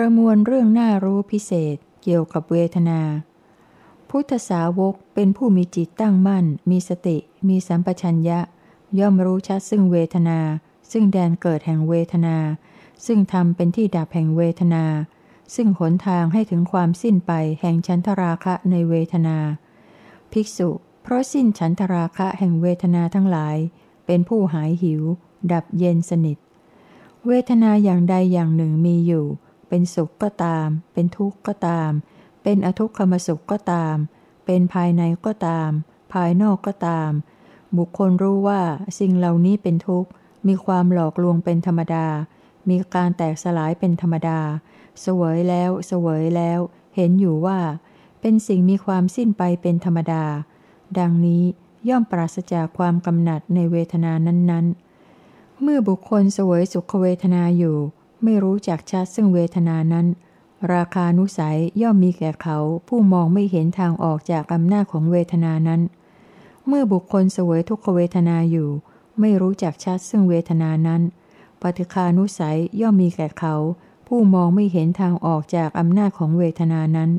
ประมวลเรื่องน่ารู้พิเศษเกี่ยวกับเวทนา พุทธสาวกเป็นผู้มีจิตตั้งมั่น มีสติ มีสัมปชัญญะ ย่อมรู้ชัดซึ่งเวทนา ซึ่งแดนเกิดแห่งเวทนา ซึ่งทำเป็นที่ดับแห่งเวทนา ซึ่งหนทางให้ถึงความสิ้นไปแห่งชันทราคะในเวทนา ภิกษุ เพราะสิ้นฉันทราคะแห่งเวทนาทั้งหลาย เป็นผู้หายหิว ดับเย็นสนิท เวทนาอย่างใดอย่างหนึ่งมีอยู่ เป็นสุขก็ตาม เป็นทุกข์ก็ตาม เป็นอทุกขมสุขก็ตาม เป็นภายในก็ตาม ภายนอกก็ตาม บุคคลรู้ว่าสิ่งเหล่านี้เป็นทุกข์ มีความหลอกลวงเป็นธรรมดา มีการแตกสลายเป็นธรรมดา เสวยแล้วเสวยแล้ว เห็นอยู่ว่า เป็นสิ่งมีความสิ้นไปเป็นธรรมดา ดังนี้ย่อมปราศจากความกำหนัดในเวทนานั้น ๆ เมื่อบุคคลเสวยสุขเวทนาอยู่ ไม่รู้จักชัดซึ่งเวทนานั้น ราคานุสัยย่อมมีแก่เขาผู้มองไม่เห็นทางออกจากอำนาจของเวทนานั้น เมื่อบุคคลเสวยทุกขเวทนาอยู่ ไม่รู้จักชัดซึ่งเวทนานั้น ปฏิคานุสัยย่อมมีแก่เขา ผู้มองไม่เห็นทางออกจากอำนาจของเวทนานั้น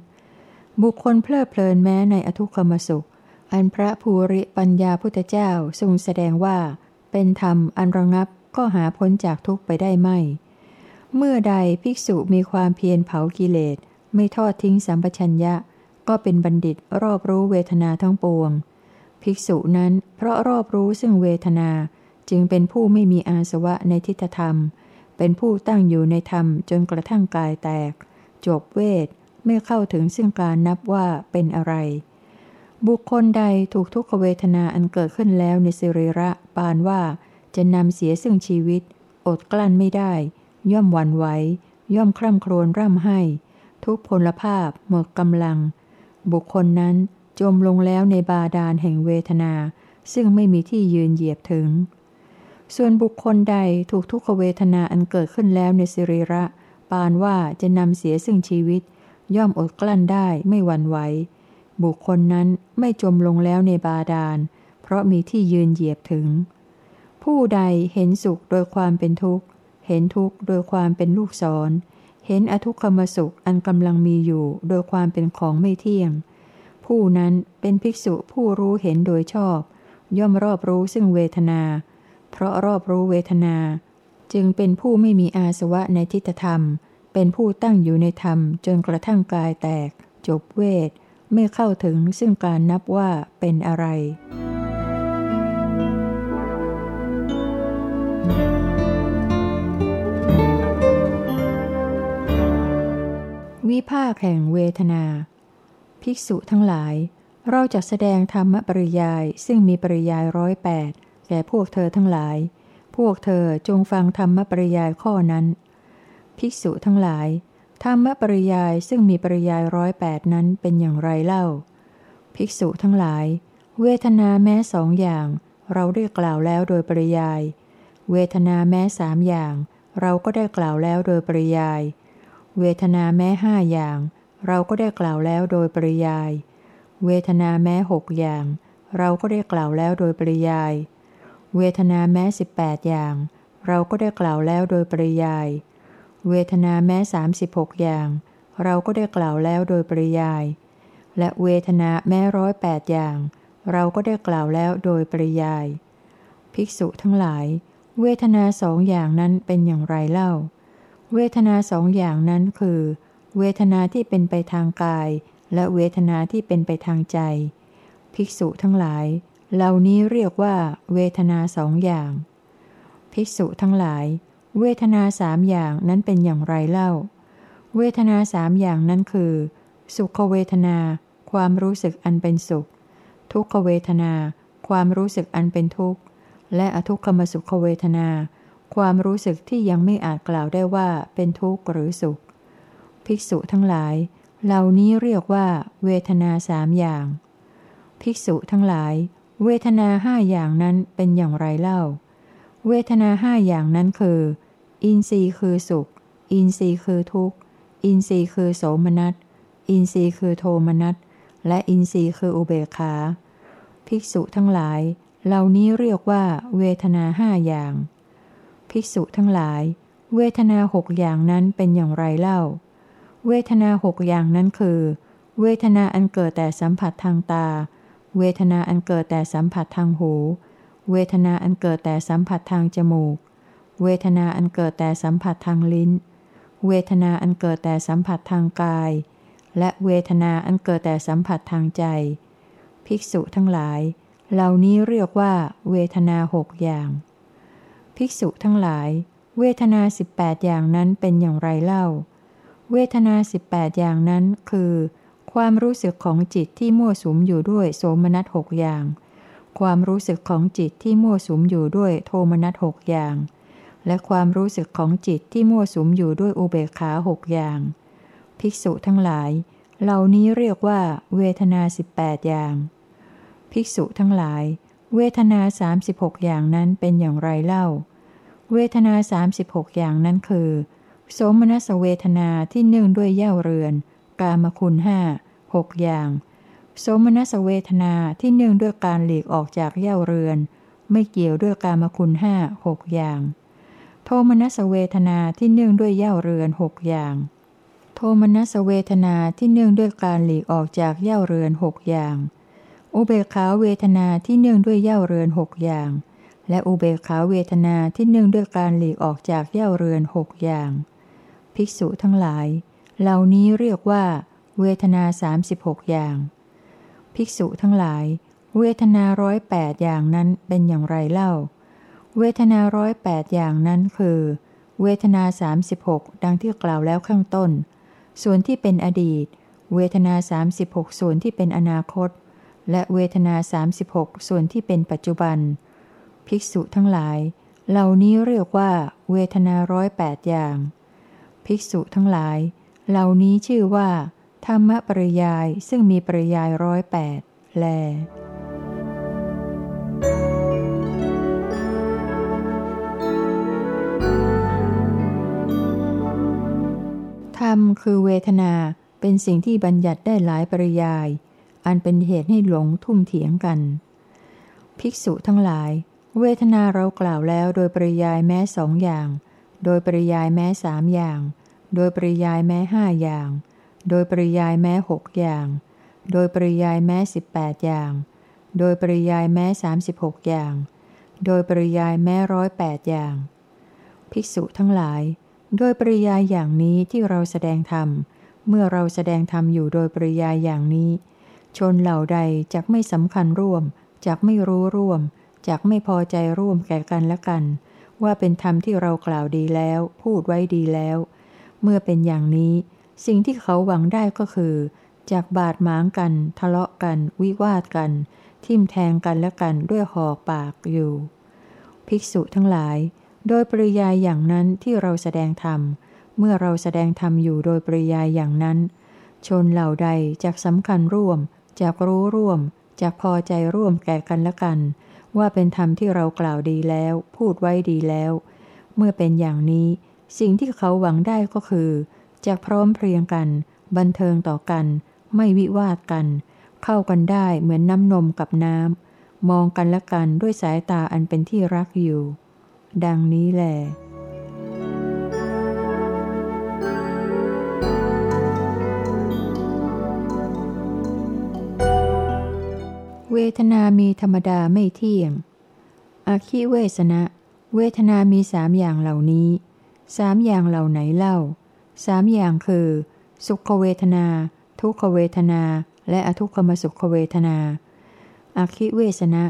บุคคลเพลิดเพลินแม้ในอทุกขมสุข อันพระภูริปัญญาพุทธเจ้าทรงแสดงว่า เป็นธรรมอันระงับก็หาพ้นจากทุกไปได้ไม่ เมื่อใดภิกษุมีความเพียรเผากิเลส ไม่ทอดทิ้งสัมปชัญญะ ก็เป็นบัณฑิตรอบรู้เวทนาทั้งปวง ภิกษุนั้นเพราะรอบรู้ซึ่งเวทนาจึงเป็นผู้ไม่มีอาสวะในทิฏฐธรรม เป็นผู้ตั้งอยู่ในธรรมจนกระทั่งกายแตก จบเวทไม่เข้าถึงซึ่งการนับว่าเป็นอะไร บุคคลใดถูกทุกขเวทนาอันเกิดขึ้นแล้วในสิริระปานว่าจะนำเสียซึ่งชีวิต อดกลั้นไม่ได้ ย่อมวันไหว ย่อมคร่ำครวญร่ำให้ ทุกพลภาพหมดกำลัง บุคคลนั้นจมลงแล้วในบาดาลแห่งเวทนา ซึ่งไม่มีที่ยืนเหยียบถึง ส่วนบุคคลใดถูกทุกขเวทนาอันเกิดขึ้นแล้วในสิริระ ปานว่าจะนำเสียซึ่งชีวิต ย่อมอดกลั้นได้ไม่วันไหว บุคคลนั้นไม่จมลงแล้วในบาดาล เพราะมีที่ยืนเหยียบถึง ผู้ใดเห็นสุขโดยความเป็นทุกข์ เห็นทุกข์โดยความเป็นลูกศร เห็นอทุกขมสุขอันกำลังมีอยู่โดยความเป็นของไม่เที่ยง ผู้นั้นเป็นภิกษุผู้รู้เห็นโดยชอบ ย่อมรอบรู้ซึ่งเวทนา เพราะรอบรู้เวทนา จึงเป็นผู้ไม่มีอาสวะในทิฏฐธรรม เป็นผู้ตั้งอยู่ในธรรมจนกระทั่งกายแตก จบเวทไม่เข้าถึงซึ่งการนับว่าเป็นอะไร วิภาคแห่งเวทนา ภิกษุทั้งหลาย เราจะแสดงธรรมปริยายซึ่งมีปริยายร้อยแปดแก่พวกเธอทั้งหลาย พวกเธอจงฟังธรรมปริยายข้อนั้น ภิกษุทั้งหลาย ธรรมปริยายซึ่งมีปริยายร้อยแปดนั้นเป็นอย่างไรเล่า ภิกษุทั้งหลาย เวทนาแม้สองอย่าง เราได้กล่าวแล้วโดยปริยาย เวทนาแม้สามอย่าง เราก็ได้กล่าวแล้วโดยปริยาย เวทนาแม้ห้าอย่าง เราก็ได้กล่าวแล้วโดยปริยาย เวทนาแม้หกอย่าง เราก็ได้กล่าวแล้วโดยปริยาย เวทนาแม้สิบแปดอย่าง เราก็ได้กล่าวแล้วโดยปริยาย เวทนาแม้สามสิบหกอย่าง เราก็ได้กล่าวแล้วโดยปริยาย และเวทนาแม้ร้อยแปดอย่าง เราก็ได้กล่าวแล้วโดยปริยาย ภิกษุทั้งหลาย เวทนาสองอย่างนั้นเป็นอย่างไรเล่า เวทนาสองอย่างนั้นคือ เวทนาที่เป็นไปทางกาย และเวทนาที่เป็นไปทางใจ ภิกษุทั้งหลาย เหล่านี้เรียกว่า เวทนาสองอย่าง ภิกษุทั้งหลาย เวทนาสามอย่างนั้นเป็นอย่างไรเล่า เวทนาสามอย่างนั้นคือ สุขเวทนา ความรู้สึกอันเป็นสุข ทุกขเวทนา ความรู้สึกอันเป็นทุกข์ และอทุกขมสุขเวทนา ความรู้สึกที่ยังไม่อาจกล่าวได้ว่าเป็นทุกข์หรือสุข ภิกษุทั้งหลาย เหล่านี้เรียกว่า เวทนาสามอย่าง ภิกษุทั้งหลาย เวทนาห้าอย่างนั้นเป็นอย่างไรเล่า เวทนาห้าอย่างนั้นคือ อินทรีย์คือสุข อินทรีย์คือทุกข์ อินทรีย์คือโสมนัส อินทรีย์คือโทมนัส และอินทรีย์คืออุเบกขา ภิกษุทั้งหลาย เหล่านี้เรียกว่า เวทนาห้าอย่าง ภิกษุทั้งหลาย เวทนาหกอย่างนั้นเป็นอย่างไรเล่า เวทนาหกอย่างนั้นคือ เวทนาอันเกิดแต่สัมผัสทางตา เวทนาอันเกิดแต่สัมผัสทางหู เวทนาอันเกิดแต่สัมผัสทางจมูก เวทนาอันเกิดแต่สัมผัสทางลิ้น เวทนาอันเกิดแต่สัมผัสทางกาย และเวทนาอันเกิดแต่สัมผัสทางใจ ภิกษุทั้งหลาย เหล่านี้เรียกว่า เวทนาหกอย่าง ภิกษุทั้งหลาย เวทนาสิบแปดอย่างนั้นเป็นอย่างไรเล่า เวทนาสิบแปดอย่างนั้นคือ ความรู้สึกของจิตที่มั่วสุมอยู่ด้วยโสมนัสหกอย่าง ความรู้สึกของจิตที่มั่วสุมอยู่ด้วยโทมนัสหกอย่าง และความรู้สึกของจิตที่มั่วสุมอยู่ด้วยอุเบกขาหกอย่าง ภิกษุทั้งหลาย เหล่านี้เรียกว่า เวทนาสิบแปดอย่าง ภิกษุทั้งหลาย เวทนาสามสิบหกอย่างนั้นเป็นอย่างไรเล่า เวทนาสามสิบหกอย่างนั้นคือ โสมนัสเวทนาที่เนื่องด้วยเย่าเรือน กามคุณห้าหกอย่าง โสมนัสเวทนาที่เนื่องด้วยการหลีกออกจากเย่าเรือน ไม่เกี่ยวด้วยกามคุณห้าหกอย่าง โทมนัสเวทนาที่เนื่องด้วยเย่าเรือนหกอย่าง โทมนัสเวทนาที่เนื่องด้วยการหลีกออกจากเย่าเรือนหกอย่าง อุเบกขาเวทนาที่เนื่องด้วยเย่าเรือนหกอย่าง และอุเบกขาเวทนาที่เนื่องด้วยการหลีกออกจากเย่าเรือนหกอย่าง ภิกษุทั้งหลาย เหล่านี้เรียกว่า เวทนาสามสิบหกอย่าง ภิกษุทั้งหลาย เวทนาร้อยแปดอย่างนั้นเป็นอย่างไรเล่า เวทนาร้อยแปดอย่างนั้นคือ เวทนาสามสิบหกดังที่กล่าวแล้วข้างต้น ส่วนที่เป็นอดีต เวทนาสามสิบหกส่วนที่เป็นอนาคต และเวทนาสามสิบหกส่วนที่เป็นปัจจุบัน ภิกษุทั้งหลาย เหล่านี้เรียกว่า เวทนาร้อยแปดอย่าง ภิกษุทั้งหลาย เหล่านี้ชื่อว่า ธรรมปริยายซึ่งมีปริยายร้อยแปดแลธรรมคือเวทนาเป็นสิ่งที่บัญญัติได้หลายปริยาย อันเป็นเหตุให้หลงทุ่มเถียงกัน ภิกษุทั้งหลาย เวทนาเรากล่าวแล้วโดยปริยายแม้สองอย่าง โดยปริยายแม้สามอย่าง โดยปริยายแม้ห้าอย่าง โดยปริยายแม้หกอย่าง โดยปริยายแม้สิบแปดอย่าง โดยปริยายแม้สามสิบหกอย่าง โดยปริยายแม้ร้อยแปดอย่าง ภิกษุทั้งหลาย โดยปริยายอย่างนี้ที่เราแสดงธรรมเมื่อเราแสดงธรรมอยู่โดยปริยายอย่างนี้ ชนเหล่าใดจักไม่สำคัญร่วมจักไม่รู้ร่วมจักไม่พอใจร่วมแก่กันและกัน ว่าเป็นธรรมที่เรากล่าวดีแล้ว พูดไว้ดีแล้ว เมื่อเป็นอย่างนี้ สิ่งที่เขาหวังได้ก็คือจากบาดหมางกัน ทะเลาะกัน วิวาทกัน ทิมแทงกันและกันด้วยหอกปากอยู่ ภิกษุทั้งหลาย โดยปริยายอย่างนั้นที่เราแสดงธรรม เมื่อเราแสดงธรรมอยู่โดยปริยายอย่างนั้น ชนเหล่าใดจากสำคัญร่วม จากรู้ร่วมจากพอใจร่วมแก่กันและกัน ว่าเป็นธรรมที่เรากล่าวดีแล้ว พูดไว้ดีแล้ว เมื่อเป็นอย่างนี้ สิ่งที่เขาหวังได้ก็คือจะพร้อมเพรียงกัน บันเทิงต่อกัน ไม่วิวาทกัน เข้ากันได้เหมือนน้ำนมกับน้ำมองกันและกันด้วยสายตาอันเป็นที่รักอยู่ ดังนี้แหละ วทนามีธรรมดาไม่เที่ยง อคิเวสนะ เวทนามีสามอย่างเหล่านี้ สามอย่างเหล่าไหนเล่า สามอย่างคือ สุขเวทนา ทุกขเวทนา และอทุกขมสุขเวทนา อคิเวสนะ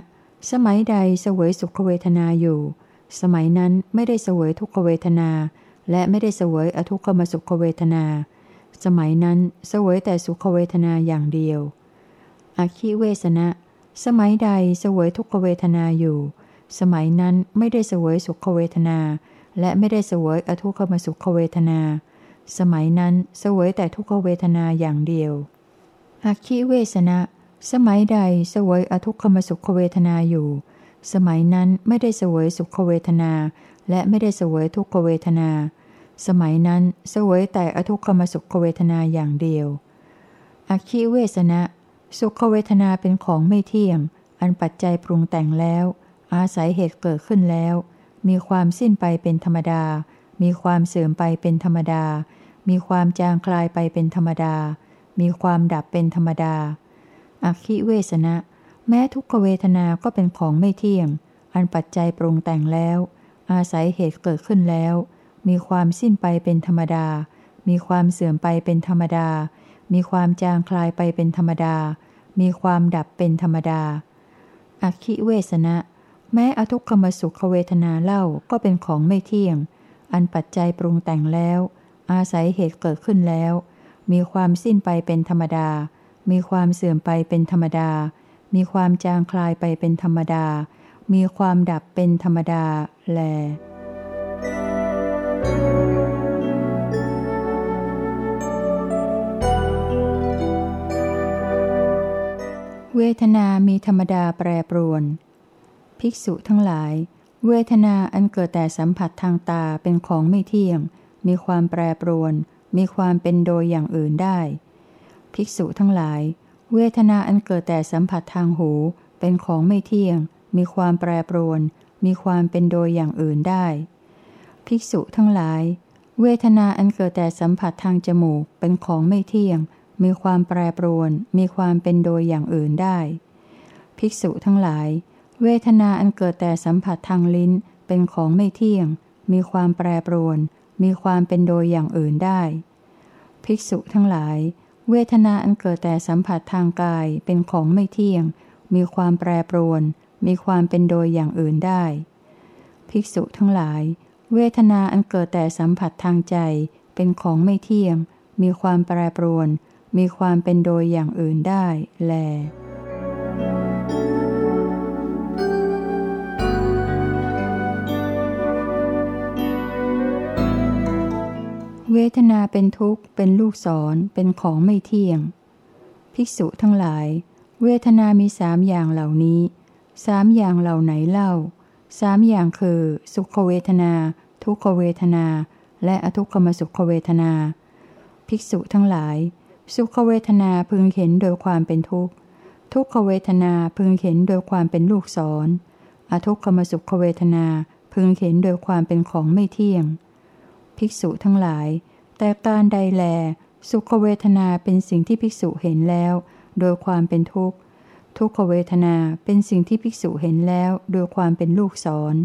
สมัยใดเสวยสุขเวทนาอยู่ สมัยนั้นไม่ได้เสวยทุกขเวทนา และไม่ได้เสวยอทุกขมสุขเวทนา สมัยนั้นเสวยแต่สุขเวทนาอย่างเดียว อคิเวสนะ สมัยใดเสวยทุกขเวทนาอยู่ สมัยนั้นไม่ได้เสวยสุขเวทนา และไม่ได้เสวยอทุกขมสุขเวทนา สมัยนั้นเสวยแต่ทุกขเวทนาอย่างเดียวอาคิเวสนะสมัยใดเสวยอทุกขมสุขเวทนาอยู่ สมัยนั้นไม่ได้เสวยสุขเวทนา และไม่ได้เสวยทุกขเวทนา สมัยนั้นเสวยแต่อทุกขมสุขเวทนาอย่างเดียวอาคิเวสนะ สุขเวทนาเป็นของไม่เที่ยง อันปัจจัยปรุงแต่งแล้ว อาศัยเหตุเกิดขึ้นแล้ว มีความสิ้นไปเป็นธรรมดา มีความเสื่อมไปเป็นธรรมดา มีความจางคลายไปเป็นธรรมดา มีความดับเป็นธรรมดาอักขิเวสนะ แม้ทุกขเวทนาก็เป็นของไม่เที่ยง อันปัจจัยปรุงแต่งแล้ว อาศัยเหตุเกิดขึ้นแล้ว มีความสิ้นไปเป็นธรรมดา มีความเสื่อมไปเป็นธรรมดา มีความจางคลายไปเป็นธรรมดา มีความดับเป็นธรรมดาอักขิเวสนะ แม้อทุกขมสุขเวทนาเล่าก็เป็นของไม่เที่ยง อันปัจจัยปรุงแต่งแล้ว อาศัยเหตุเกิดขึ้นแล้ว มีความสิ้นไปเป็นธรรมดา มีความเสื่อมไปเป็นธรรมดา มีความจางคลายไปเป็นธรรมดา มีความดับเป็นธรรมดา แล เวทนามีธรรมดาแปรปรวน ภิกษุทั้งหลาย เวทนาอันเกิดแต่สัมผัสทางตาเป็นของไม่เที่ยง มีความแปรปรวน มีความเป็นโดยอย่างอื่นได้ ภิกษุทั้งหลาย เวทนาอันเกิดแต่สัมผัสทางหู เป็นของไม่เที่ยง มีความแปรปรวน มีความเป็นโดยอย่างอื่นได้ ภิกษุทั้งหลาย เวทนาอันเกิดแต่สัมผัสทางจมูกเป็นของไม่เที่ยง มีความแปรปรวน มีความเป็นโดยอย่างอื่นได้ ภิกษุทั้งหลาย เวทนาอันเกิดแต่สัมผัสทางลิ้นเป็นของไม่เที่ยง มีความแปรปรวน มีความเป็นโดยอย่างอื่นได้ ภิกษุทั้งหลาย เวทนาอันเกิดแต่สัมผัสทางกายเป็นของไม่เที่ยง มีความแปรปรวน มีความเป็นโดยอย่างอื่นได้ ภิกษุทั้งหลาย เวทนาอันเกิดแต่สัมผัสทางใจเป็นของไม่เที่ยง มีความแปรปรวน มีความเป็นโดยอย่างอื่นได้แล เวทนาเป็นทุกข์ เป็นลูกศร เป็นของไม่เที่ยง ภิกษุทั้งหลาย เวทนามีสามอย่างเหล่านี้สามอย่างเหล่าไหนเล่าสามอย่างคือ สุขเวทนา ทุกขเวทนา และอทุกขมสุขเวทนา ภิกษุทั้งหลาย สุขเวทนาพึงเห็นโดยความเป็นทุกข์ ทุกขเวทนาพึงเห็นโดยความเป็นลูกศรอทุกขมสุขเวทนาพึงเห็นโดยความเป็นของไม่เที่ยง ภิกษุทั้งหลาย แต่การใดแล สุขเวทนาเป็นสิ่งที่ภิกษุเห็นแล้ว โดยความเป็นทุกข์ ทุกขเวทนาเป็นสิ่งที่ภิกษุเห็นแล้วโดยความเป็นลูกศร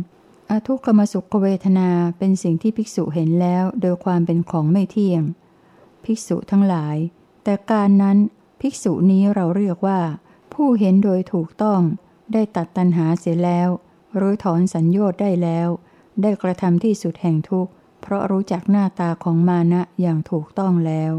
อทุกขมสุขเวทนาเป็นสิ่งที่ภิกษุเห็นแล้ว โดยความเป็นของไม่เที่ยง ภิกษุทั้งหลาย แต่การนั้นภิกษุนี้เราเรียกว่า ผู้เห็นโดยถูกต้อง ได้ตัดตัณหาเสียแล้ว หรู้ถอนสัญญอดได้แล้ว ได้กระทำที่สุดแห่งทุกข์ เพราะรู้จักหน้าตาของมานะอย่างถูกต้องแล้ว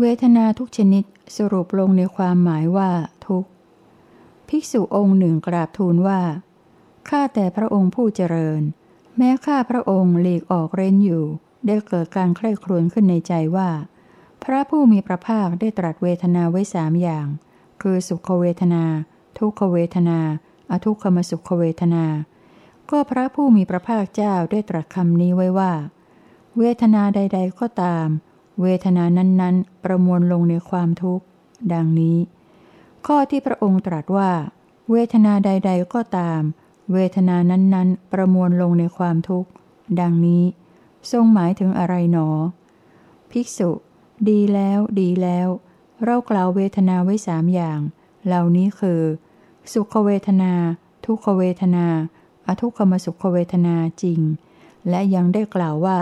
เวทนาทุกชนิดสรุปลงในความหมายว่าทุกภิกษุองค์หนึ่งกราบทูลว่า ข้าแต่พระองค์ผู้เจริญ แม้ข้าพระองค์หลีกออกเร้นอยู่ ได้เกิดการใคร่ครวญขึ้นในใจว่า พระผู้มีพระภาคได้ตรัสเวทนาไว้สามอย่าง คือสุขเวทนา ทุกขเวทนา อทุกขมสุขเวทนา ก็พระผู้มีพระภาคเจ้าได้ตรัสคำนี้ไว้ว่า เวทนาใด ๆ ก็ตาม เวทนานั้นๆ ประมวลลงในความทุกข์ ดังนี้ ข้อที่พระองค์ตรัสว่า เวทนาใด ๆ ก็ตาม เวทนานั้นๆ ประมวลลงในความทุกข์ ดังนี้ ทรงหมายถึงอะไรหนอ ภิกษุ ดีแล้วดีแล้ว เรากล่าวเวทนาไว้สามอย่าง เหล่านี้คือ สุขเวทนา ทุกขเวทนา อทุกขมสุขเวทนาจริง และยังได้กล่าวว่า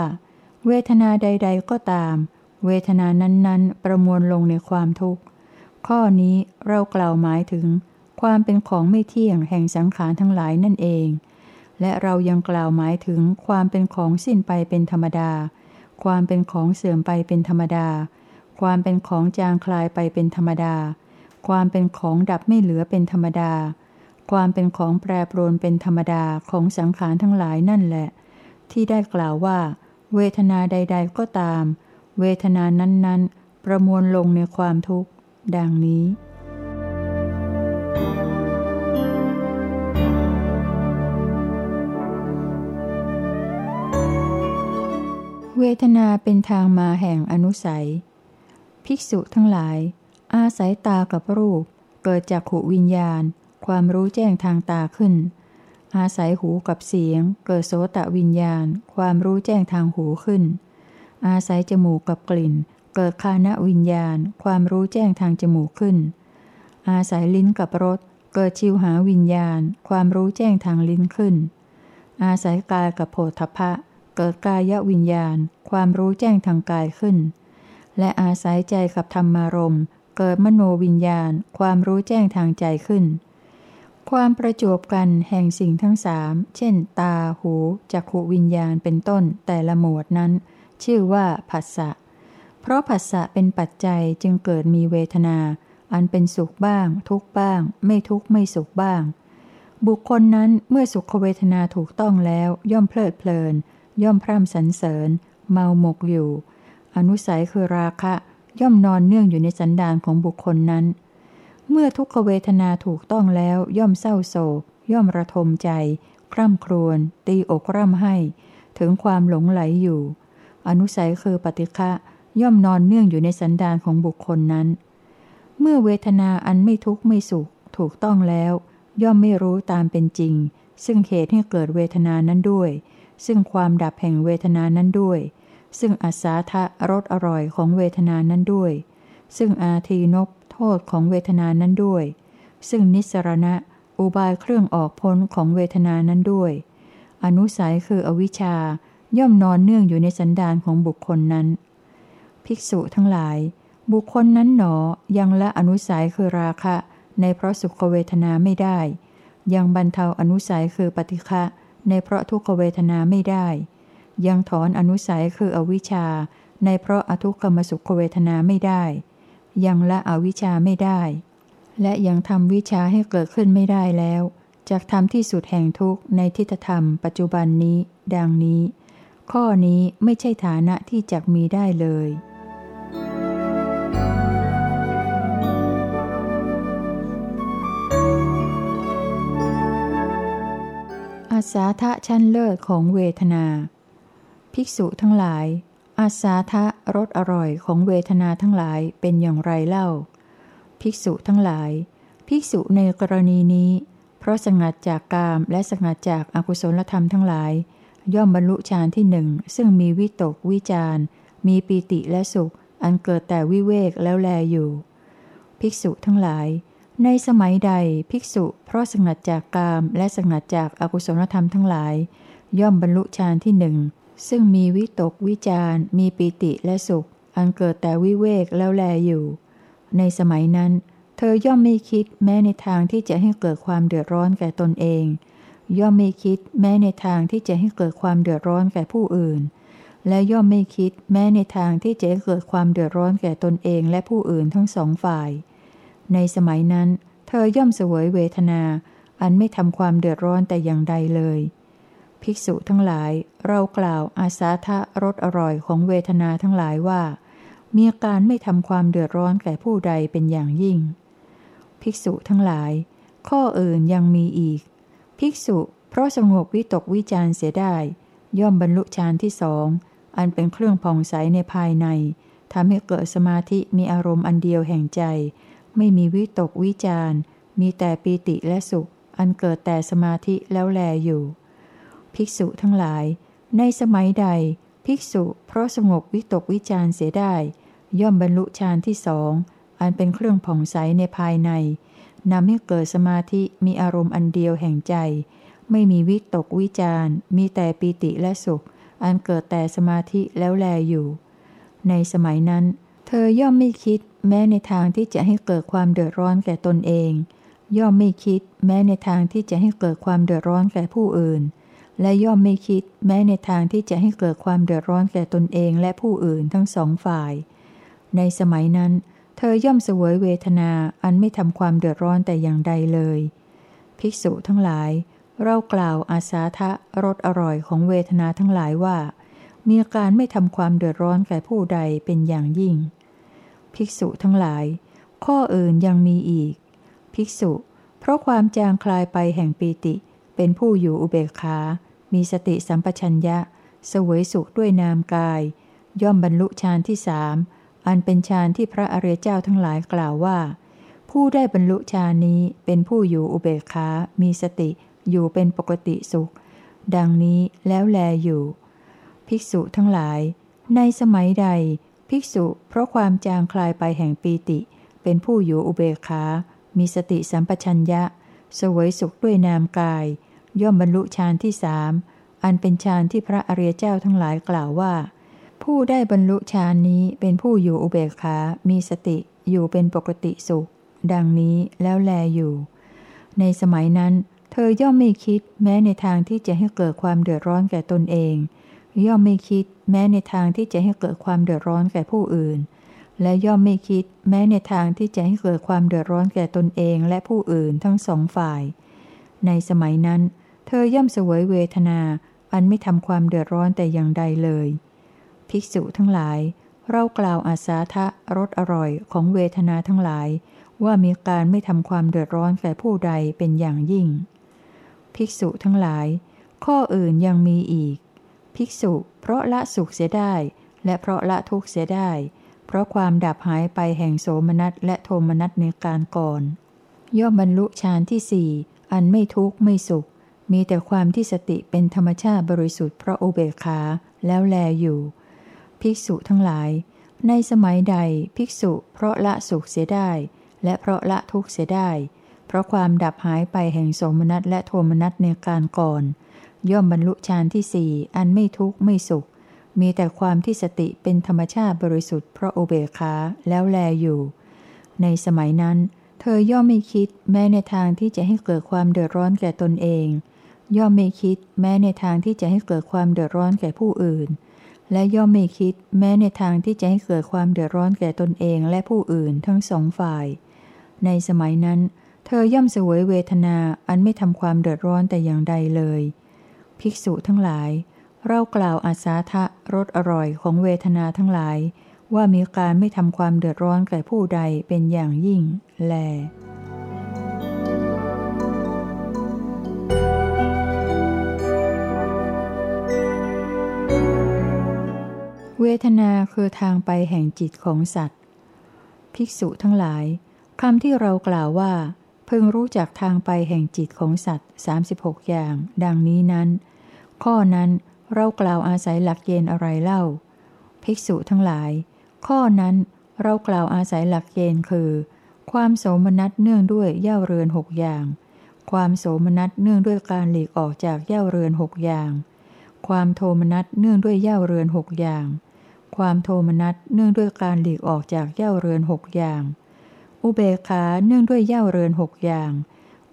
เวทนาใด ๆ ก็ตาม เวทนานั้นๆ ประมวลลงในความทุกข์ ข้อนี้เรากล่าวหมายถึง ความเป็นของไม่เที่ยงแห่งสังขารทั้งหลายนั่นเอง และเรายังกล่าวหมายถึงความเป็นของสิ้นไปเป็นธรรมดา ความเป็นของเสื่อมไปเป็นธรรมดา ความเป็นของจางคลายไปเป็นธรรมดา ความเป็นของดับไม่เหลือเป็นธรรมดา ความเป็นของแปรปรวนเป็นธรรมดาของสังขารทั้งหลายนั่นแหละ ที่ได้กล่าวว่า เวทนาใด ๆ ก็ตาม เวทนานั้นๆ ประมวลลงในความทุกข์ ดังนี้ เวทนาเป็นทางมาแห่งอนุสัย ภิกษุทั้งหลาย อาศัยตากับรูป เกิดจากขูวิญญาณ ความรู้แจ้งทางตาขึ้น อาศัยหูกับเสียง เกิดโสตวิญญาณ ความรู้แจ้งทางหูขึ้น อาศัยจมูกกับกลิ่น เกิดคานวิญญาณ ความรู้แจ้งทางจมูกขึ้น อาศัยลิ้นกับรส เกิดชิวหาวิญญาณ ความรู้แจ้งทางลิ้นขึ้น อาศัยกายกับโพธพะ เกิดกายวิญญาณ ความรู้แจ้งทางกายขึ้น และอาศัยใจกับธรรมารมเกิดมโนวิญญาณ ความรู้แจ้งทางใจขึ้น ความประจวบกันแห่งสิ่งทั้งสาม เช่น ตา หู จักขวิญญาณ เป็นต้น แต่ละหมวดนั้น ชื่อว่าผัสสะ เพราะผัสสะเป็นปัจจัยจึงเกิดมีเวทนา อันเป็นสุขบ้าง ทุกบ้าง ไม่ทุกไม่สุขบ้าง บุคคลนั้นเมื่อสุขเวทนาถูกต้องแล้วย่อมเพลิดเพลิน ย่อมพร่ำสรรเสริญ เมาหมกอยู่ อนุสัยคือราคะ ย่อมนอนเนื่องอยู่ในสันดานของบุคคลนั้น เมื่อทุกขเวทนาถูกต้องแล้วย่อมเศร้าโศก ย่อมระทมใจ คร่ำครวญ ตีอกร่ำให้ ถึงความหลงไหลอยู่ อนุสัยคือปฏิฆะย่อมนอนเนื่องอยู่ในสันดานของบุคคลนั้น เมื่อเวทนาอันไม่ทุกข์ไม่สุข ถูกต้องแล้ว ย่อมไม่รู้ตามเป็นจริง ซึ่งเหตุให้เกิดเวทนานั้นด้วย ซึ่งความดับแห่งเวทนานั้นด้วย ซึ่งอาสาทะรสอร่อยของเวทนานั้นด้วย ซึ่งอาทีนบโทษของเวทนานั้นด้วย ซึ่งนิสรณะอุบายเครื่องออกพ้นของเวทนานั้นด้วย อนุสัยคืออวิชชาย่อมนอนเนื่องอยู่ในสันดานของบุคคลนั้น ภิกษุทั้งหลาย บุคคลนั้นหนอยังละอนุสัยคือราคะ ในเพราะสุขเวทนาไม่ได้ ยังบรรเทาอนุสัยคือปฏิฆะ ในเพราะทุกขเวทนาไม่ได้ ยังถอนอนุสัยคืออวิชชา ในเพราะอทุกขมสุขเวทนาไม่ได้ ยังละอวิชชาไม่ได้ และยังทำวิชาให้เกิดขึ้นไม่ได้แล้วจากทำที่สุดแห่งทุกในทิฏฐธรรมปัจจุบันนี้ ดังนี้ ข้อนี้ไม่ใช่ฐานะที่จะมีได้เลย สาทะชั้นเลิศของเวทนา ภิกษุทั้งหลาย อาสาทะรสอร่อยของเวทนาทั้งหลายเป็นอย่างไรเล่า ภิกษุทั้งหลาย ภิกษุในกรณีนี้ เพราะสงัดจากกามและสงัดจากอากุศลธรรมทั้งหลาย ย่อมบรรลุฌานที่หนึ่งซึ่งมีวิตกวิจารมีปีติและสุข อันเกิดแต่วิเวกแล้วแลอยู่ ภิกษุทั้งหลาย ในสมัยใดภิกษุ เพราะสงัดจากกามและสงัดจากอากุศลธรรมทั้งหลาย ย่อมบรรลุฌานที่หนึ่ง ซึ่งมีวิตกวิจารมีปิติและสุข อันเกิดแต่วิเวกแล้วแลอยู่ ในสมัยนั้น เธอย่อมไม่คิดแม้ในทางที่จะให้เกิดความเดือดร้อนแก่ตนเอง ย่อมไม่คิดแม้ในทางที่จะให้เกิดความเดือดร้อนแก่ผู้อื่น และย่อมไม่คิดแม้ในทางที่จะให้เกิดความเดือดร้อนแก่ตนเองและผู้อื่นทั้งสองฝ่าย ในสมัยนั้น เธอย่อมเสวยเวทนา อันไม่ทำความเดือดร้อนแต่อย่างใดเลย ภิกษุทั้งหลาย เรากล่าวอาสาทะรสอร่อยของเวทนาทั้งหลายว่า มีการไม่ทำความเดือดร้อนแก่ผู้ใดเป็นอย่างยิ่ง ภิกษุทั้งหลาย ข้ออื่นยังมีอีก ภิกษุเพราะสงบวิตกวิจารเสียได้ ย่อมบรรลุฌานที่สอง อันเป็นเครื่องผ่องใสในภายในทำให้เกิดสมาธิมีอารมณ์อันเดียวแห่งใจ ไม่มีวิตกวิจารมีแต่ปีติและสุข อันเกิดแต่สมาธิแล้วแลอยู่ ภิกษุทั้งหลาย ในสมัยใด ภิกษุเพราะสงบวิตกวิจารเสียได้ ย่อมบรรลุฌานที่สอง อันเป็นเครื่องผ่องใสในภายในนำให้เกิดสมาธิมีอารมณ์อันเดียวแห่งใจ ไม่มีวิตกวิจารมีแต่ปีติและสุข อันเกิดแต่สมาธิแล้วแลอยู่ ในสมัยนั้น เธอย่อมไม่คิด แม้ในทางที่จะให้เกิดความเดือดร้อนแก่ตนเอง ย่อมไม่คิด แม้ในทางที่จะให้เกิดความเดือดร้อนแก่ผู้อื่น และย่อมไม่คิด แม้ในทางที่จะให้เกิดความเดือดร้อนแก่ตนเองและผู้อื่นทั้งสองฝ่าย ในสมัยนั้น เธอย่อมเสวยเวทนาอันไม่ทำความเดือดร้อนแต่อย่างใดเลย ภิกษุทั้งหลาย เรากล่าวอาสาทะรสอร่อยของเวทนาทั้งหลายว่า มีการไม่ทำความเดือดร้อนแก่ผู้ใดเป็นอย่างยิ่ง ภิกษุทั้งหลาย ข้ออื่นยังมีอีก ภิกษุ เพราะความจางคลายไปแห่งปีติ เป็นผู้อยู่อุเบกขา มีสติสัมปชัญญะสวยสุขด้วยนามกาย ย่อมบรรลุฌานที่สาม อันเป็นฌานที่พระอริยเจ้าทั้งหลายกล่าวว่า ผู้ได้บรรลุฌานนี้เป็นผู้อยู่อุเบกขา มีสติ อยู่เป็นปกติสุข ดังนี้แล้วแลอยู่ ภิกษุทั้งหลาย ในสมัยใด ภิกษุเพราะความจางคลายไปแห่งปีติ เป็นผู้อยู่อุเบกขา มีสติสัมปชัญญะ สวยสุขด้วยนามกาย ย่อมบรรลุฌานที่สามอันเป็นฌานที่พระอริยเจ้าทั้งหลายกล่าวว่า ผู้ได้บรรลุฌานนี้เป็นผู้อยู่อุเบกขา มีสติอยู่เป็นปกติสุข ดังนี้แล้วแลอยู่ ในสมัยนั้น เธอย่อมไม่คิดแม้ในทางที่จะให้เกิดความเดือดร้อนแก่ตนเอง ย่อมไม่คิดแม้ในทางที่จะให้เกิดความเดือดร้อนแก่ผู้อื่น และย่อมไม่คิดแม้ในทางที่จะให้เกิดความเดือดร้อนแก่ตนเองและผู้อื่นทั้งสองฝ่าย ในสมัยนั้น เธอย่อมเสวยเวทนา อันไม่ทำความเดือดร้อนแต่อย่างใดเลย ภิกษุทั้งหลาย เรากล่าวอาสาทะรสอร่อยของเวทนาทั้งหลาย ว่ามีการไม่ทำความเดือดร้อนแก่ผู้ใดเป็นอย่างยิ่ง ภิกษุทั้งหลาย ข้ออื่นยังมีอีก ภิกษุ เพราะละสุขเสียได้ และเพราะละทุกข์เสียได้ เพราะความดับหายไปแห่งโสมนัสและโทมนัสในการก่อน ย่อมบรรลุฌานที่สี่อันไม่ทุกข์ไม่สุข มีแต่ความที่สติเป็นธรรมชาติบริสุทธิ์เพราะอุเบกขาแล้วแลอยู่ ภิกษุทั้งหลาย ในสมัยใดภิกษุ เพราะละสุขเสียได้ และเพราะละทุกข์เสียได้ เพราะความดับหายไปแห่งสมนัตและโทมนัตในการก่อน ย่อมบรรลุฌานที่สี่อันไม่ทุกข์ไม่สุข มีแต่ความที่สติเป็นธรรมชาติบริสุทธิ์เพราะอุเบกขาแล้วแลอยู่ ในสมัยนั้น เธอย่อมไม่คิดแม้ในทางที่จะให้เกิดความเดือดร้อนแก่ตนเอง ย่อมไม่คิดแม้ในทางที่จะให้เกิดความเดือดร้อนแก่ผู้อื่น และย่อมไม่คิดแม้ในทางที่จะให้เกิดความเดือดร้อนแก่ตนเองและผู้อื่นทั้งสองฝ่าย ในสมัยนั้น เธอย่อมเสวยเวทนาอันไม่ทำความเดือดร้อนแต่อย่างใดเลย ภิกษุทั้งหลาย เรากล่าวอาสาทะรสอร่อยของเวทนาทั้งหลาย ว่ามีการไม่ทำความเดือดร้อนแก่ผู้ใดเป็นอย่างยิ่ง แลเวทนาคือทางไปแห่งจิตของสัตว์ ภิกษุทั้งหลายคำที่เรากล่าวว่าเพิ่งรู้จักทางไปแห่งจิตของสัตว์ 36 อย่าง ดังนี้นั้น ข้อนั้นเรากล่าวอาศัยหลักเกณฑ์อะไรเล่า ภิกษุทั้งหลาย ข้อนั้นเรากล่าวอาศัยหลักเกณฑ์คือ ความโสมนัสเนื่องด้วยเย่าเรือนหกอย่าง ความโสมนัสเนื่องด้วยการหลีกออกจากเย่าเรือนหกอย่าง ความโทมนัสเนื่องด้วยเย่าเรือนหกอย่าง ความโทมนัสเนื่องด้วยการหลีกออกจากเย่าเรือนหกอย่าง อุเบกขาเนื่องด้วยเย่าเรือนหกอย่าง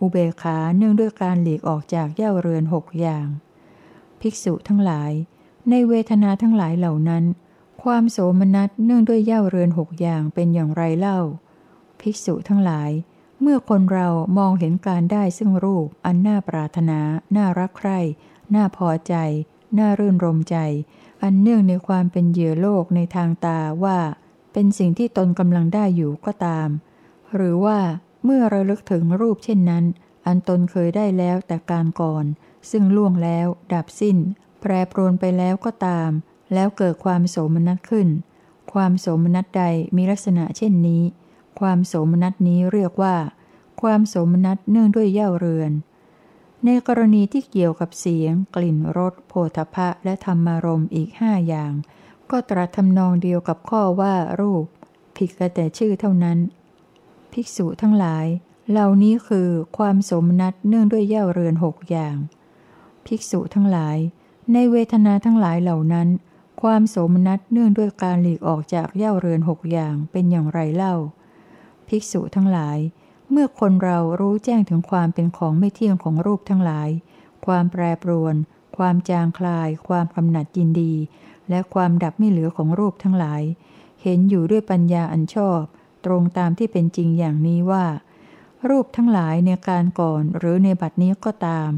อุเบกขาเนื่องด้วยการหลีกออกจากเย่าเรือนหกอย่าง ภิกษุทั้งหลาย ในเวทนาทั้งหลายเหล่านั้น ความโสมนัสเนื่องด้วยเย่าเรือนหกอย่างเป็นอย่างไรเล่า ภิกษุทั้งหลาย เมื่อคนเรามองเห็นการได้ซึ่งรูปอันน่าปรารถนา น่ารักใคร่ น่าพอใจ น่ารื่นรมใจ อันเนื่องในความเป็นเหยื่อโลกในทางตาว่า เป็นสิ่งที่ตนกำลังได้อยู่ก็ตาม หรือว่าเมื่อระลึกถึงรูปเช่นนั้น อันตนเคยได้แล้วแต่การก่อน ซึ่งล่วงแล้วดับสิ้น แปรปรวนไปแล้วก็ตาม แล้วเกิดความโสมนัสขึ้น ความโสมนัสใดมีลักษณะเช่นนี้ ความโสมนัสนี้เรียกว่า ความโสมนัสเนื่องด้วยเย่าเรือน ในกรณีที่เกี่ยวกับเสียง กลิ่นรสโผฏฐะและธรรมารมอีกห้าอย่าง ก็ตรัสทำนองเดียวกับข้อว่ารูป ผิดแต่ชื่อเท่านั้น ภิกษุทั้งหลายเหล่านี้คือความสมนัตเนื่องด้วยเย่าเรือนหกอย่าง ภิกษุทั้งหลาย ในเวทนาทั้งหลายเหล่านั้น ความโสมนัตเนื่องด้วยการหลีกออกจากเย่าเรือนหกอย่างเป็นอย่างไรเล่า ภิกษุทั้งหลาย เมื่อคนเรารู้แจ้งถึงความเป็นของไม่เที่ยงของรูปทั้งหลาย ความแปรปรวน ความจางคลาย ความกำหนัดยินดี และความดับไม่เหลือของรูปทั้งหลาย เห็นอยู่ด้วยปัญญาอันชอบ ตรงตามที่เป็นจริงอย่างนี้ว่า รูปทั้งหลายในการก่อนหรือในบัดนี้ก็ตาม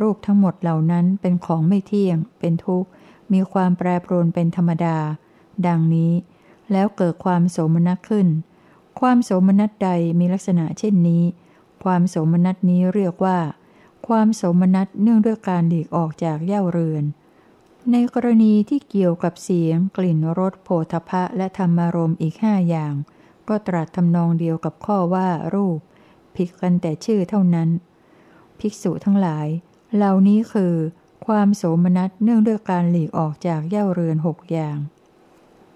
รูปทั้งหมดเหล่านั้นเป็นของไม่เที่ยง เป็นทุกข์ มีความแปรปรวนเป็นธรรมดา ดังนี้ แล้วเกิดความโสมนัสขึ้น ความโสมนัสใดมีลักษณะเช่นนี้ ความโสมนัสนี้เรียกว่า ความโสมนัสเนื่องด้วยการหลีกออกจากเย่าเรือน ในกรณีที่เกี่ยวกับเสียง กลิ่นรสโผฏฐะและธรรมารมอีกห้าอย่าง ก็ตรัสทำนองเดียวกับข้อว่ารูป ผิดกันแต่ชื่อเท่านั้น ภิกษุทั้งหลาย เหล่านี้คือ ความโสมนัสเนื่องด้วยการหลีกออกจากเย่าเรือนหกอย่าง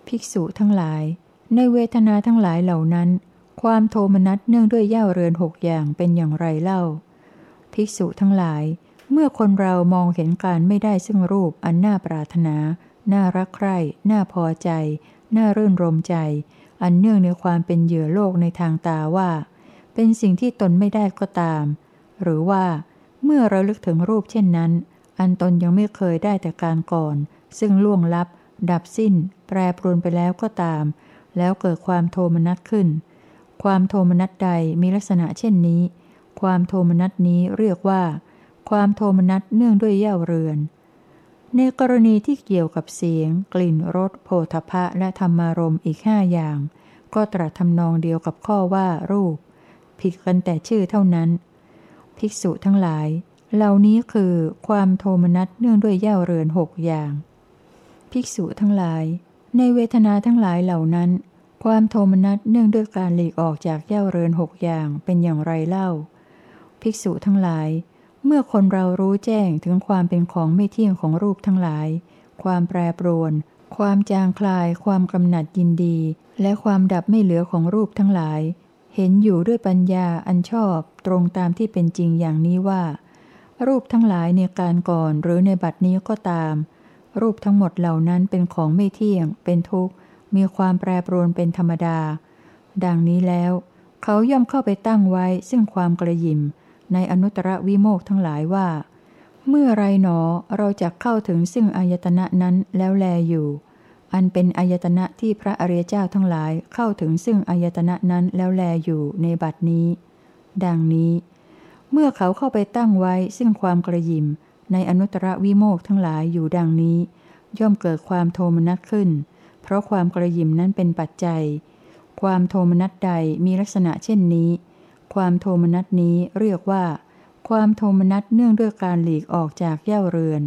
ภิกษุทั้งหลาย ในเวทนาทั้งหลายเหล่านั้น ความโทมนัสเนื่องด้วยเย่าเรือนหกอย่างเป็นอย่างไรเล่า ภิกษุทั้งหลาย เมื่อคนเรามองเห็นการไม่ได้ซึ่งรูปอันน่าปรารถนา น่ารักใคร่ น่าพอใจ น่ารื่นรมใจ อันเนื่องในความเป็นเหยื่อโลกในทางตาว่า เป็นสิ่งที่ตนไม่ได้ก็ตาม หรือว่า เมื่อเราลึกถึงรูปเช่นนั้น อันตนยังไม่เคยได้แต่การก่อน ซึ่งล่วงลับ ดับสิ้น แปรปรวนไปแล้วก็ตาม แล้วเกิดความโทมนัสขึ้น ความโทมนัสใดมีลักษณะเช่นนี้ ความโทมนัสนี้เรียกว่า ความโทมนัสเนื่องด้วยเย่าเรือน ในกรณีที่เกี่ยวกับเสียง กลิ่นรสโผฏฐะและธรรมารมอีกห้าอย่าง ก็ตรัสทำนองเดียวกับข้อว่ารูป ผิดกันแต่ชื่อเท่านั้น ภิกษุทั้งหลาย เหล่านี้คือความโทมนัสเนื่องด้วยเย่าเรือนหกอย่าง ภิกษุทั้งหลาย ในเวทนาทั้งหลายเหล่านั้น ความโทมนัสเนื่องด้วยการหลีกออกจากเย่าเรือนหกอย่างเป็นอย่างไรเล่า ภิกษุทั้งหลาย เมื่อคนเรารู้แจ้งถึงความเป็นของไม่เที่ยงของรูปทั้งหลาย ความแปรปรวน ความจางคลาย ความกำหนัดยินดี และความดับไม่เหลือของรูปทั้งหลาย เห็นอยู่ด้วยปัญญาอันชอบตรงตามที่เป็นจริงอย่างนี้ว่า รูปทั้งหลายในการก่อนหรือในบัดนี้ก็ตาม รูปทั้งหมดเหล่านั้นเป็นของไม่เที่ยง เป็นทุกข์ มีความแปรปรวนเป็นธรรมดา ดังนี้แล้ว เขาย่อมเข้าไปตั้งไว้ซึ่งความกระยิมในอนุตตรวิโมกทั้งหลายว่า เมื่อไรหนอเราจะเข้าถึงซึ่งอายตนะนั้นแล้วแลอยู่ อันเป็นอายตนะที่พระอริยเจ้าทั้งหลายเข้าถึงซึ่งอายตนะนั้นแล้วแลอยู่ในบัดนี้ ดังนี้ เมื่อเขาเข้าไปตั้งไว้ซึ่งความกระยิมในอนุตตรวิโมกทั้งหลายอยู่ดังนี้ ย่อมเกิดความโทมนัสขึ้น เพราะความกระยิมนั้นเป็นปัจจัย ความโทมนัสใดมีลักษณะเช่นนี้ ความโทมนัสนี้เรียกว่า ความโทมนัสเนื่องด้วยการหลีกออกจากเย่าเรือน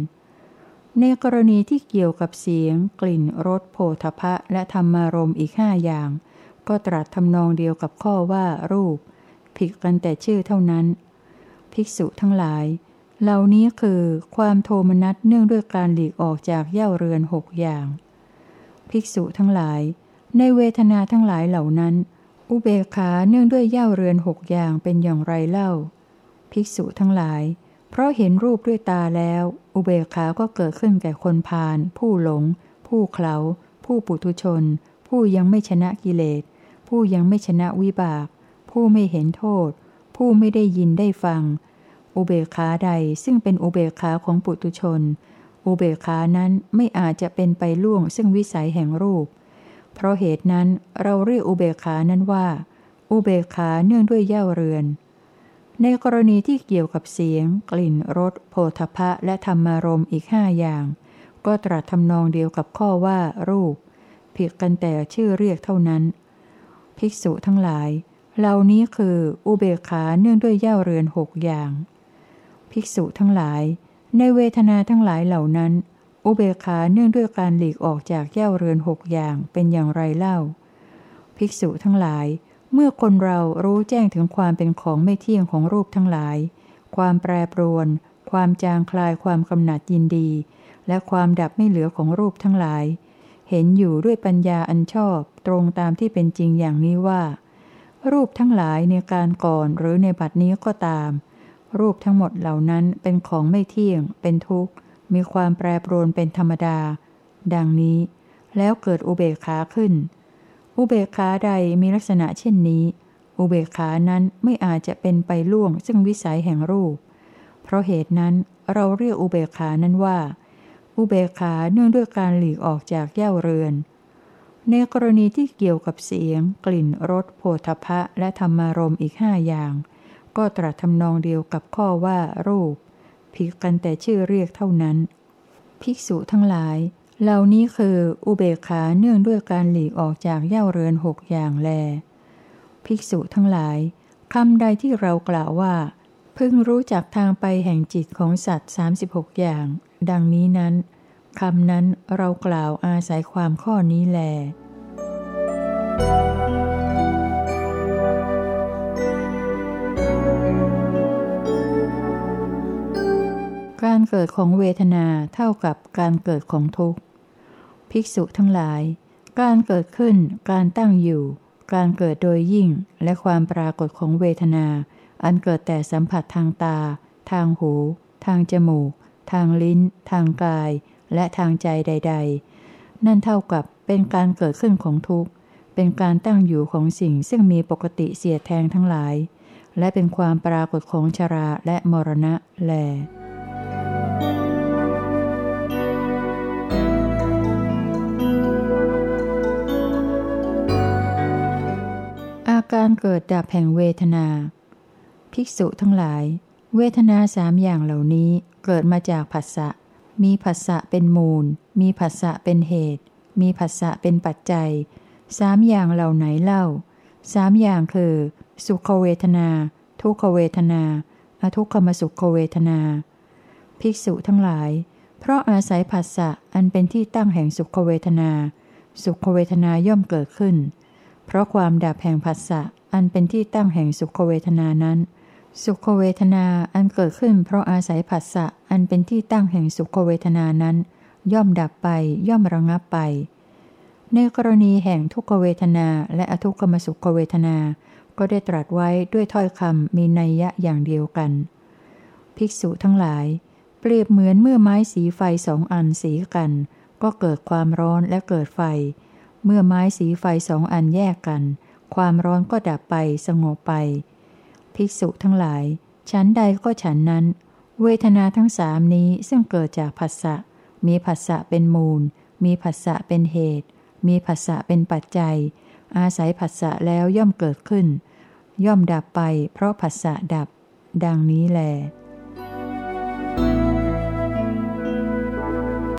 ในกรณีที่เกี่ยวกับเสียง กลิ่นรสโผฏฐะและธรรมารมอีกห้าอย่าง ก็ตรัสทำนองเดียวกับข้อว่ารูป ผิดกันแต่ชื่อเท่านั้น ภิกษุทั้งหลาย เหล่านี้คือความโทมนัสเนื่องด้วยการหลีกออกจากเย่าเรือนหกอย่าง ภิกษุทั้งหลาย ในเวทนาทั้งหลายเหล่านั้น อุเบกขาเนื่องด้วยเย่าเรือนหกอย่างเป็นอย่างไรเล่า ภิกษุทั้งหลาย เพราะเห็นรูปด้วยตาแล้ว อุเบกขาก็เกิดขึ้นแก่คนพาลผู้หลง ผู้เขาผู้ปุถุชน ผู้ยังไม่ชนะกิเลส ผู้ยังไม่ชนะวิบาก ผู้ไม่เห็นโทษ ผู้ไม่ได้ยินได้ฟัง อุเบกขาใดซึ่งเป็นอุเบกขาของปุถุชน อุเบกขานั้นไม่อาจจะเป็นไปล่วงซึ่งวิสัยแห่งรูป เพราะเหตุนั้นเราเรียกอุเบกขานั้นว่า อุเบกขาเนื่องด้วยเย่าเรือน ในกรณีที่เกี่ยวกับเสียง กลิ่นรสโผฏฐะและธรรมารมณ์อีกห้าอย่าง ก็ตรัสทำนองเดียวกับข้อว่ารูปผิดกันแต่ชื่อเรียกเท่านั้น ภิกษุทั้งหลาย เหล่านี้คืออุเบกขาเนื่องด้วยเย่าเรือนหกอย่าง ภิกษุทั้งหลาย ในเวทนาทั้งหลายเหล่านั้น อุเบกขาเนื่องด้วยการหลีกออกจากเย่าเรือนหกอย่างเป็นอย่างไรเล่า ภิกษุทั้งหลาย เมื่อคนเรารู้แจ้งถึงความเป็นของไม่เที่ยงของรูปทั้งหลาย ความแปรปรวน ความจางคลายความกำหนัดยินดี และความดับไม่เหลือของรูปทั้งหลาย เห็นอยู่ด้วยปัญญาอันชอบตรงตามที่เป็นจริงอย่างนี้ว่า รูปทั้งหลายในการก่อนหรือในบัดนี้ก็ตาม รูปทั้งหมดเหล่านั้นเป็นของไม่เที่ยง เป็นทุกข์ มีความแปรปรวนเป็นธรรมดา ดังนี้ แล้วเกิดอุเบกขาขึ้น อุเบกขาใดมีลักษณะเช่นนี้ อุเบกขานั้นไม่อาจจะเป็นไปล่วงซึ่งวิสัยแห่งรูป เพราะเหตุนั้นเราเรียกอุเบกขานั้นว่า อุเบกขาเนื่องด้วยการหลีกออกจากเย่าเรือน ในกรณีที่เกี่ยวกับเสียง กลิ่นรสโผฏฐะและธรรมารมอีกห้าอย่าง ก็ตรัสทำนองเดียวกับข้อว่ารูปผิดกันแต่ชื่อเรียกเท่านั้น ภิกษุทั้งหลาย เหล่านี้คืออุเบกขาเนื่องด้วยการหลีกออกจากเย่าเรือนหกอย่างแล ภิกษุทั้งหลายคำใดที่เรากล่าวว่า พึงรู้จักทางไปแห่งจิตของสัตว์ 36 อย่าง ดังนี้นั้นคำนั้นเรากล่าวอาศัยความข้อนี้แล การเกิดของเวทนาเท่ากับการเกิดของทุกข ภิกษุทั้งหลาย การเกิดขึ้น การตั้งอยู่ การเกิดโดยยิ่ง และความปรากฏของเวทนา อันเกิดแต่สัมผัสทางตา ทางหู ทางจมูก ทางลิ้น ทางกาย และทางใจใด ๆ นั่นเท่ากับเป็นการเกิดขึ้นของทุกข์ เป็นการตั้งอยู่ของสิ่งซึ่งมีปกติเสียแทงทั้งหลาย และเป็นความปรากฏของชราและมรณะแล การเกิดดับแห่งเวทนา ภิกษุทั้งหลาย เวทนาสามอย่างเหล่านี้เกิดมาจากผัสสะ มีผัสสะเป็นมูล มีผัสสะเป็นเหตุ มีผัสสะเป็นปัจจัย สามอย่างเหล่าไหนเล่า สามอย่างคือ สุขเวทนา ทุกขเวทนา อทุกขมสุขเวทนา ภิกษุทั้งหลาย เพราะอาศัยผัสสะอันเป็นที่ตั้งแห่งสุขเวทนา สุขเวทนาย่อมเกิดขึ้น เพราะความดับแห่งผัสสะอันเป็นที่ตั้งแห่งสุขเวทนานั้น สุขเวทนาอันเกิดขึ้น เพราะอาศัยผัสสะอันเป็นที่ตั้งแห่งสุขเวทนานั้น ย่อมดับไปย่อมระงับไป ในกรณีแห่งทุกเวทนาและอทุกขมสุขเวทนา ก็ได้ตรัสไว้ด้วยถ้อยคำมีนัยยะอย่างเดียวกัน ภิกษุทั้งหลาย เปรียบเหมือนเมื่อไม้สีไฟสองอันสีกัน ก็เกิดความร้อนและเกิดไฟ เมื่อไม้สีไฟสองอันแยกกัน ความร้อนก็ดับไปสงบไป ภิกษุทั้งหลาย ฉันใดก็ฉันนั้น เวทนาทั้งสามนี้ซึ่งเกิดจากผัสสะ มีผัสสะเป็นมูล มีผัสสะเป็นเหตุ มีผัสสะเป็นปัจจัย อาศัยผัสสะแล้วย่อมเกิดขึ้น ย่อมดับไปเพราะผัสสะดับ ดังนี้แหละ